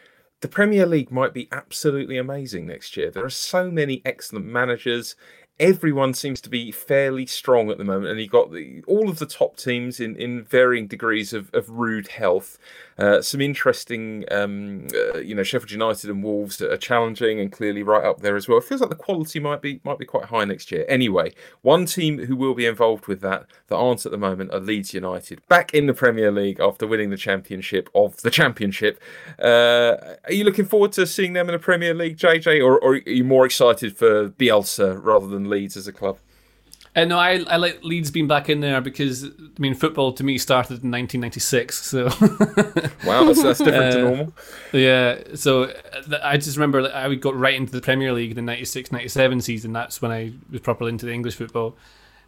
the Premier League might be absolutely amazing next year. There are so many excellent managers everyone seems to be fairly strong at the moment, and you've got the, all of the top teams in, in varying degrees of, of rude health. Uh, some interesting, um, uh, you know, Sheffield United and Wolves are challenging and clearly right up there as well. It feels like the quality might be might be quite high next year. Anyway, one team who will be involved with that that aren't at the moment are Leeds United, back in the Premier League after winning the championship of the championship. Uh, are you looking forward to seeing them in the Premier League, JJ, or, or are you more excited for Bielsa rather than Leeds as a club? Uh, no, I, I like Leeds being back in there because I mean football to me started in 1996. So wow, that's, that's different uh, to normal. Yeah, so uh, I just remember that I got right into the Premier League in the 96, 97 season. That's when I was properly into the English football,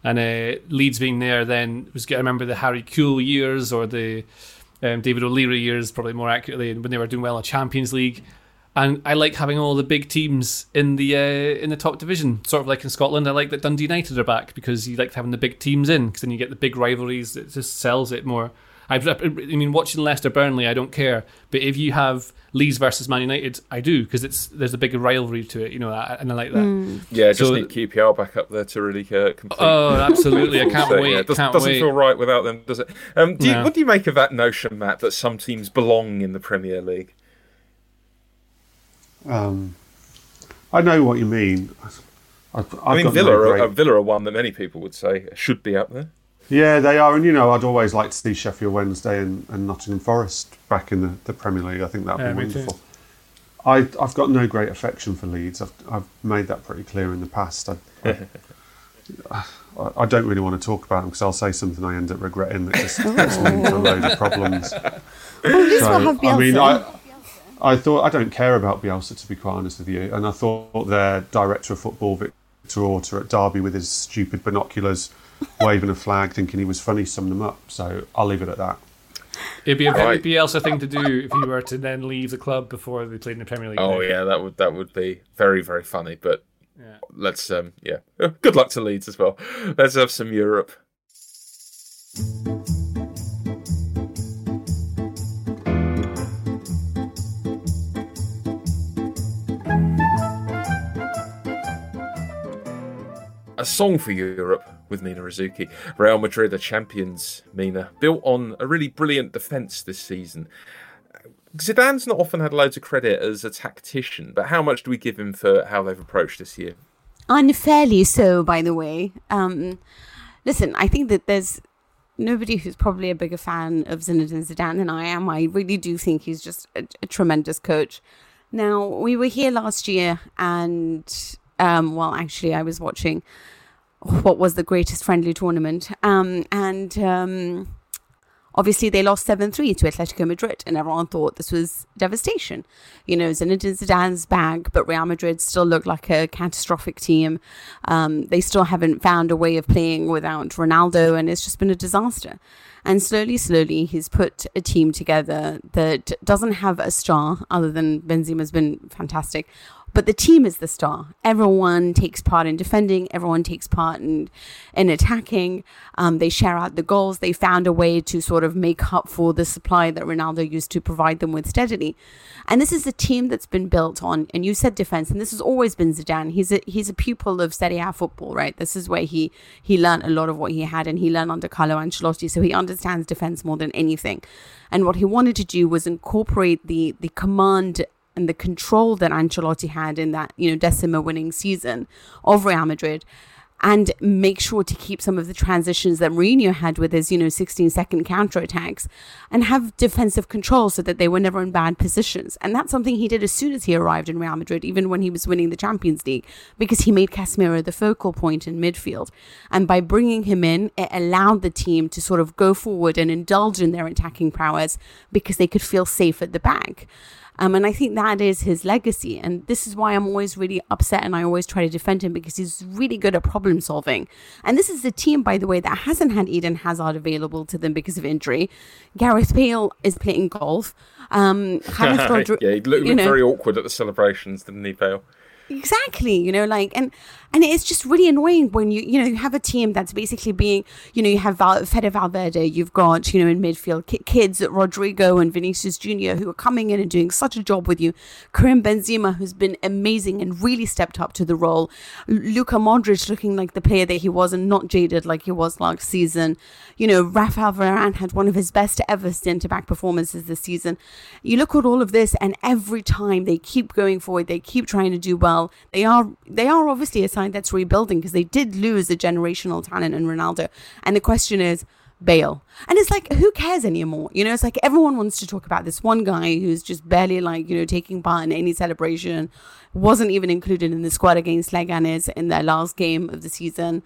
and uh, Leeds being there then was. I remember the Harry Kewell years or the um, David O'Leary years, probably more accurately, when they were doing well in Champions League and I like having all the big teams in the uh, in the top division. Sort of like in Scotland, I like that Dundee United are back because you like having the big teams in because then you get the big rivalries. It just sells it more. I've, I mean, watching Leicester Burnley, I don't care, but if you have Leeds versus Man United, I do because it's there's a bigger rivalry to it, you know, and I like that. Mm. Yeah, just so, need QPR back up there to really uh, complete. Oh, absolutely! I can't wait. Yeah, does, can't doesn't wait. feel right without them, does it? Um, do you, no. What do you make of that notion, Matt, that some teams belong in the Premier League? Um, I know what you mean. I've, I've i mean, Villa, no great... are, Villa are one that many people would say should be up there. Yeah, they are, and you know, I'd always like to see Sheffield Wednesday and, and Nottingham Forest back in the, the Premier League. I think that'd yeah, be wonderful. I, have got no great affection for Leeds. I've, I've made that pretty clear in the past. I, I, I don't really want to talk about them because I'll say something I end up regretting that just gets me into a load of problems. Well, so, I mean, I, I thought I don't care about Bielsa to be quite honest with you, and I thought their director of football, Victor Orta at Derby, with his stupid binoculars, waving a flag, thinking he was funny, summed them up. So I'll leave it at that. It'd be a very right. Bielsa thing to do if he were to then leave the club before they played in the Premier League. Oh yeah, that would that would be very very funny. But yeah. let's um yeah, good luck to Leeds as well. Let's have some Europe. Song for Europe with Mina Rzouki. Real Madrid are champions, Mina, built on a really brilliant defence this season. Zidane's not often had loads of credit as a tactician, but how much do we give him for how they've approached this year? Unfairly so, by the way. Um, listen, I think that there's nobody who's probably a bigger fan of Zinedine Zidane than I am. I really do think he's just a, a tremendous coach Now, we were here last year, and um, well, actually, I was watching what was the greatest friendly tournament, um, and um, obviously they lost 7-3 to Atletico Madrid and everyone thought this was devastation. You know, Zinedine Zidane's bag, but Real Madrid still looked like a catastrophic team. Um, they still haven't found a way of playing without Ronaldo and it's just been a disaster. And slowly, slowly, he's put a team together that doesn't have a star other than Benzema's been fantastic but the team is the star. Everyone takes part in defending. Everyone takes part in in attacking. Um, they share out the goals. They found a way to sort of make up for the supply that Ronaldo used to provide them with steadily. And this is a team that's been built on. And you said defense, and this has always been Zidane. He's a he's a pupil of Serie A football, right? This is where he he learned a lot of what he had, and he learned under Carlo Ancelotti. So he understands defense more than anything. And what he wanted to do was incorporate the the command and the control that Ancelotti had in that, you know, decima winning season of Real Madrid and make sure to keep some of the transitions that Mourinho had with his, you know, 16 second counter attacks and have defensive control so that they were never in bad positions. And that's something he did as soon as he arrived in Real Madrid, even when he was winning the Champions League, because he made Casemiro the focal point in midfield. And by bringing him in, it allowed the team to sort of go forward and indulge in their attacking prowess because they could feel safe at the back. Um, and I think that is his legacy. And this is why I'm always really upset and I always try to defend him because he's really good at problem solving. And this is a team, by the way, that hasn't had Eden Hazard available to them because of injury. Gareth Bale is playing golf. Um, Rodri- yeah, he looked, looked very awkward at the celebrations, didn't he, Bale? Exactly, you know, like and and it's just really annoying when you you know you have a team that's basically being you know you have Val- Fede Valverde, you've got you know in midfield ki- kids Rodrygo and Vinicius Junior who are coming in and doing such a job with you, Karim Benzema who's been amazing and really stepped up to the role, Luka Modric looking like the player that he was and not jaded like he was last season, you know Rafael Varane had one of his best ever centre back performances this season. You look at all of this and every time they keep going forward, they keep trying to do well. They are they are obviously a side that's rebuilding because they did lose a generational talent in Ronaldo. And the question is, Bale. And it's like, who cares anymore? You know, it's like everyone wants to talk about this one guy who's just barely like, you know, taking part in any celebration, wasn't even included in the squad against Leganes in their last game of the season.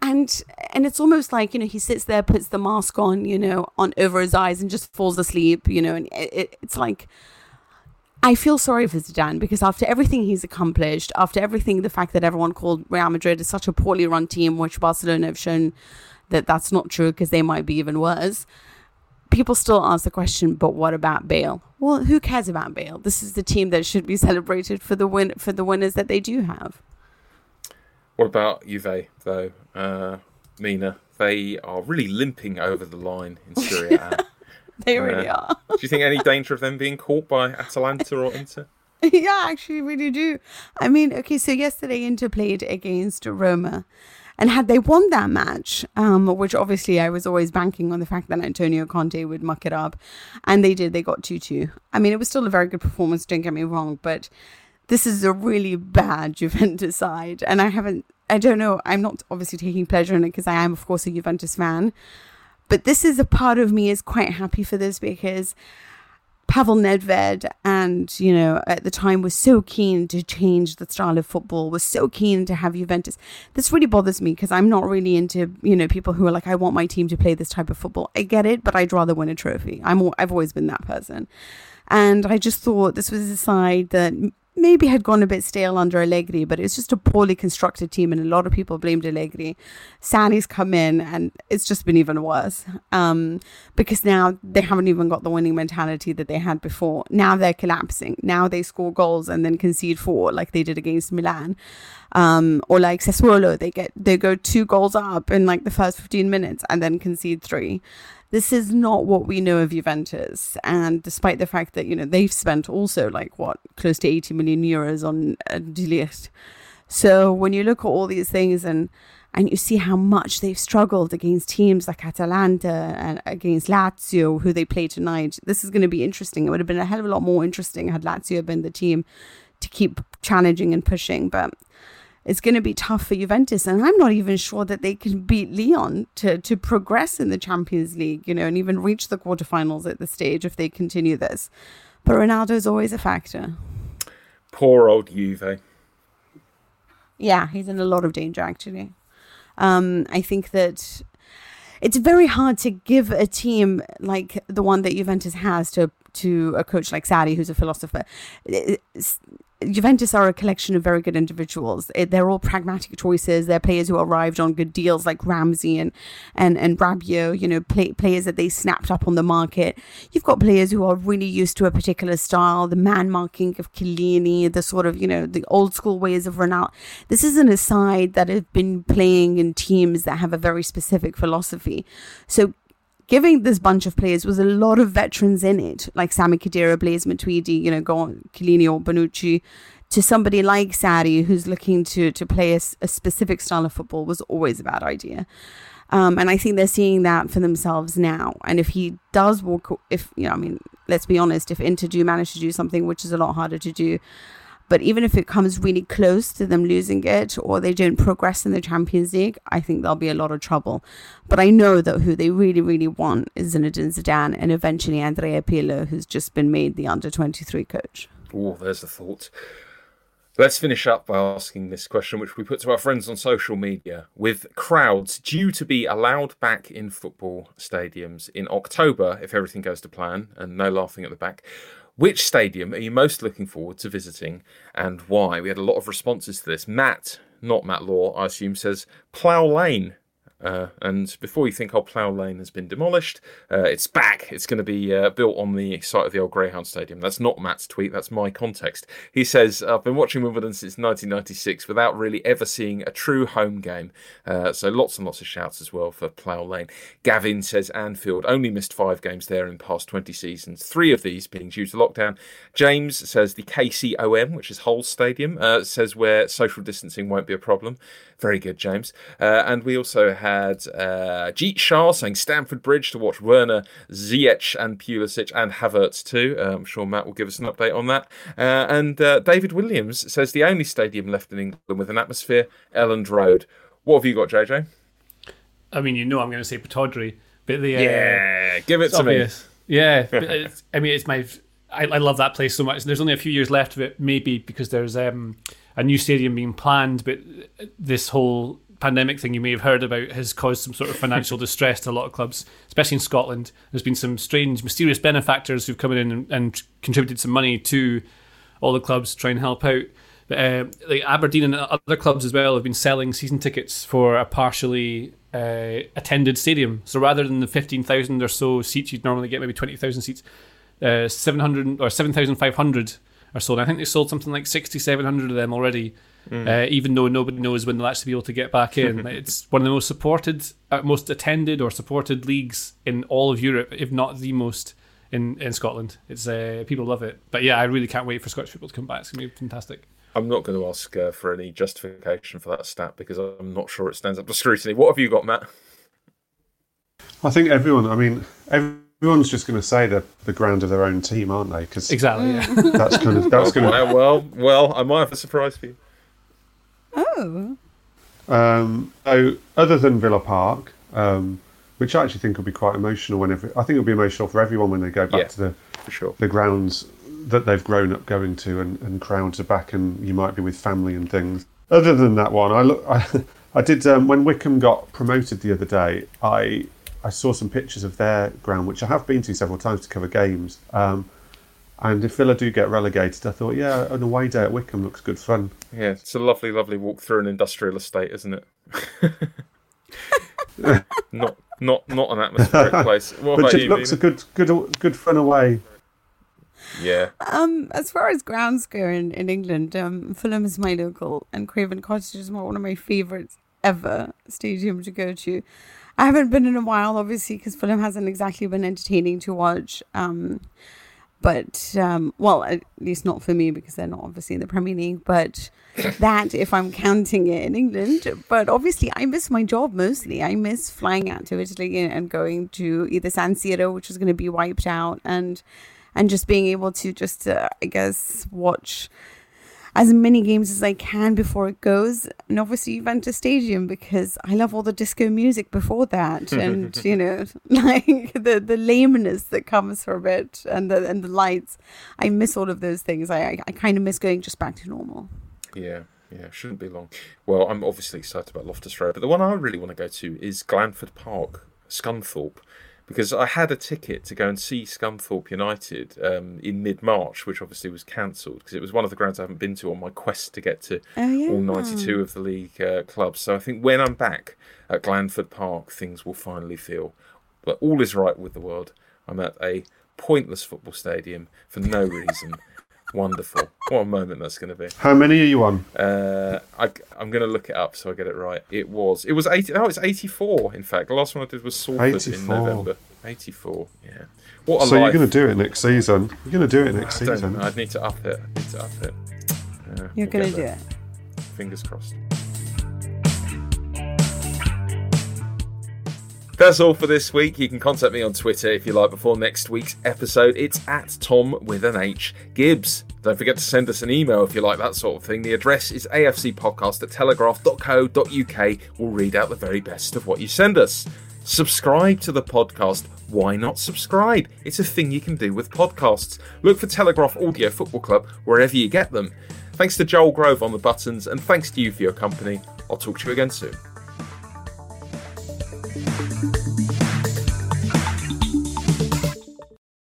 And and it's almost like, you know, he sits there, puts the mask on, you know, on over his eyes and just falls asleep, you know, and it, it's like I feel sorry for Zidane because after everything he's accomplished, after everything, the fact that everyone called Real Madrid is such a poorly run team, which Barcelona have shown that that's not true because they might be even worse. People still ask the question, but what about Bale? Well, who cares about Bale? This is the team that should be celebrated for the win for the winners that they do have. What about Juve though, uh, Mina? They are really limping over the line in Serie A. They really are. do you think any danger of them being caught by Atalanta or Inter? yeah, actually, really do. I mean, okay, so yesterday Inter played against Roma. And had they won that match, um, which obviously I was always banking on the fact that Antonio Conte would muck it up, and they did, they got 2 2. I mean, it was still a very good performance, don't get me wrong, but this is a really bad Juventus side. And I haven't, I don't know, I'm not obviously taking pleasure in it because I am, of course, a Juventus fan. But this is a part of me is quite happy for this because Pavel Nedved and, you know, at the time was so keen to change the style of football, was so keen to have Juventus. This really bothers me because I'm not really into, you know, people who are like, I want my team to play this type of football. I get it, but I'd rather win a trophy. I'm, I've always been that person. And I just thought this was a side that maybe had gone a bit stale under Allegri, but it's just a poorly constructed team, and a lot of people blamed Allegri. Sarri's come in, and it's just been even worse um, because now they haven't even got the winning mentality that they had before. Now they're collapsing. Now they score goals and then concede four, like they did against Milan, um, or like Sassuolo. They get they go two goals up in like the first fifteen minutes and then concede three this is not what we know of Juventus. And despite the fact that, you know, they've spent also like what, close to 80 million euros on uh, So when you look at all these things and and you see how much they've struggled against teams like Atalanta and against Lazio, who they play tonight. This is going to be interesting. It would have been a hell of a lot more interesting had Lazio been the team to keep challenging and pushing. But it's going to be tough for Juventus. And I'm not even sure that they can beat Lyon to, to progress in the Champions League, you know, and even reach the quarterfinals at the stage if they continue this. But Ronaldo is always a factor. Poor old Juve. Yeah, he's in a lot of danger actually. Um, I think that it's very hard to give a team like the one that Juventus has to to a coach like Sarri, who's a philosopher. Eh, eh, it's, Juventus are a collection of very good individuals. Eh, they're all pragmatic choices. They're players who arrived on good deals like Ramsey and and and Rabiot. You know, play, players that they snapped up on the market. You've got players who are really used to a particular style, the man marking of Chiellini, the sort of you know the old school ways of Ronaldo. This isn't a side that have been playing in teams that have a very specific philosophy. So giving this bunch of players was a lot of veterans in it, like Sami Khedira, Blaise Matuidi, you know, Chiellini or Bonucci, to somebody like Sarri who's looking to to play a, a specific style of football was always a bad idea. Um, and I think they're seeing that for themselves now. And if he does walk, if, you know, I mean, let's be honest, if Inter do manage to do something, which is a lot harder to do, but even if it comes really close to them losing it or they don't progress in the Champions League, I think there'll be a lot of trouble. But I know that who they really, really want is Zinedine Zidane and eventually Andrea Pirlo, who's just been made the under 23 coach. Oh, there's the thought. Let's finish up by asking this question, which we put to our friends on social media. With crowds due to be allowed back in football stadiums in October, if everything goes to plan, and no laughing at the back, which stadium are you most looking forward to visiting and why? We had a lot of responses to this. Matt, not Matt Law, I assume, says Plough Lane uh, and before you think old Plough Lane has been demolished, uh, it's back. It's going to be uh, built on the site of the old Greyhound Stadium. That's not Matt's tweet, that's my context. He says, I've been watching Wimbledon since 1996 without really ever seeing a true home game. Uh, so lots and lots of shouts as well for Plough Lane. Gavin says Anfield only missed five games there in the past 20 seasons, three of these being due to lockdown. James says the KCOM, which is Hull Stadium, uh, says where social distancing won't be a problem. Very good, James. Uh, and we also had uh, Jeet Shah saying Stamford Bridge to watch Werner, Ziyech, and Pulisic, and Havertz too. Uh, I'm sure Matt will give us an update on that. Uh, and uh, David Williams says the only stadium left in England with an atmosphere, Elland Road. What have you got, JJ? I mean, you know, I'm going to say Pittodrie, but the uh, yeah, give it to obvious. me. Yeah, I mean, it's my. I, I, love that place so much. There's only a few years left of it, maybe because there's um, a new stadium being planned, but this whole pandemic thing you may have heard about has caused some sort of financial distress to a lot of clubs, especially in Scotland. There's been some strange, mysterious benefactors who've come in and, and contributed some money to all the clubs to try and help out. But, uh, like Aberdeen and other clubs as well have been selling season tickets for a partially uh, attended stadium. So rather than the 15,000 or so seats you'd normally get, maybe 20,000 seats, uh, 700 or 7,500 are sold. I think they sold something like 6,700 of them already, mm. uh, even though nobody knows when they'll actually be able to get back in. it's one of the most supported, uh, most attended or supported leagues in all of Europe, if not the most in, in Scotland. It's uh, People love it. But yeah, I really can't wait for Scottish football to come back. It's going to be fantastic. I'm not going to ask uh, for any justification for that stat because I'm not sure it stands up to scrutiny. What have you got, Matt? I think everyone, I mean, every everyone's just going to say they're the ground of their own team, aren't they? Because exactly, yeah. that's kind of that's going to. Well, well, I might have a surprise for you. Oh. Um, so, other than Villa Park, um, which I actually think will be quite emotional whenever I think it'll be emotional for everyone when they go back yeah, to the for sure. the grounds that they've grown up going to, and, and crowds are back, and you might be with family and things. Other than that one, I look. I, I did um, when Wycombe got promoted the other day. I I saw some pictures of their ground, which I have been to several times to cover games. Um, and if Villa do get relegated, I thought, yeah, an away day at Wycombe looks good fun. Yeah, it's a lovely, lovely walk through an industrial estate, isn't it? not, not, not an atmospheric place. What but it you, looks Mina? a good, good, good fun away. Yeah. Um, as far as grounds go in, in England, um, Fulham is my local, and Craven Cottage is one of my favourites ever stadium to go to. I haven't been in a while, obviously, because Fulham hasn't exactly been entertaining to watch. Um, but um, well, at least not for me because they're not obviously in the Premier League. But that, if I'm counting it in England, but obviously I miss my job mostly. I miss flying out to Italy and going to either San Siro, which is going to be wiped out, and and just being able to just uh, I guess watch as many games as I can before it goes. And obviously, Juventus Stadium because I love all the disco music before that, and you know, like the the lameness that comes from it, and the and the lights. I miss all of those things. I I, I kind of miss going just back to normal. Yeah. Yeah, shouldn't be long. Well, I'm obviously excited about Loftus Road, but the one I really want to go to is Glanford Park, Scunthorpe because I had a ticket to go and see Scunthorpe United um, in mid March, which obviously was cancelled because it was one of the grounds I haven't been to on my quest to get to Oh, yeah. all 92 of the league uh, clubs. So I think when I'm back at Glanford Park, things will finally feel that all is right with the world. I'm at a pointless football stadium for no reason. Wonderful. What a moment that's going to be. How many are you on? Uh, I, I'm going to look it up so I get it right. It was. It was 80. Oh, it's 84. In fact, the last one I did was Salford in November. 84. Yeah. What a so you're going to do it next season. You're going to do it next season. I'd need to up it. I need to up it. Uh, You're we'll gonna do it. Fingers crossed. That's all for this week. You can contact me on Twitter if you like before next week's episode. It's at Tom with an H Gibbs. Don't forget to send us an email if you like that sort of thing. The address is afcpodcast at telegraph.co.uk. We'll read out the very best of what you send us. Subscribe to the podcast. Why not subscribe? It's a thing you can do with podcasts. Look for Telegraph Audio Football Club wherever you get them. Thanks to Joel Grove on the buttons, and thanks to you for your company. I'll talk to you again soon.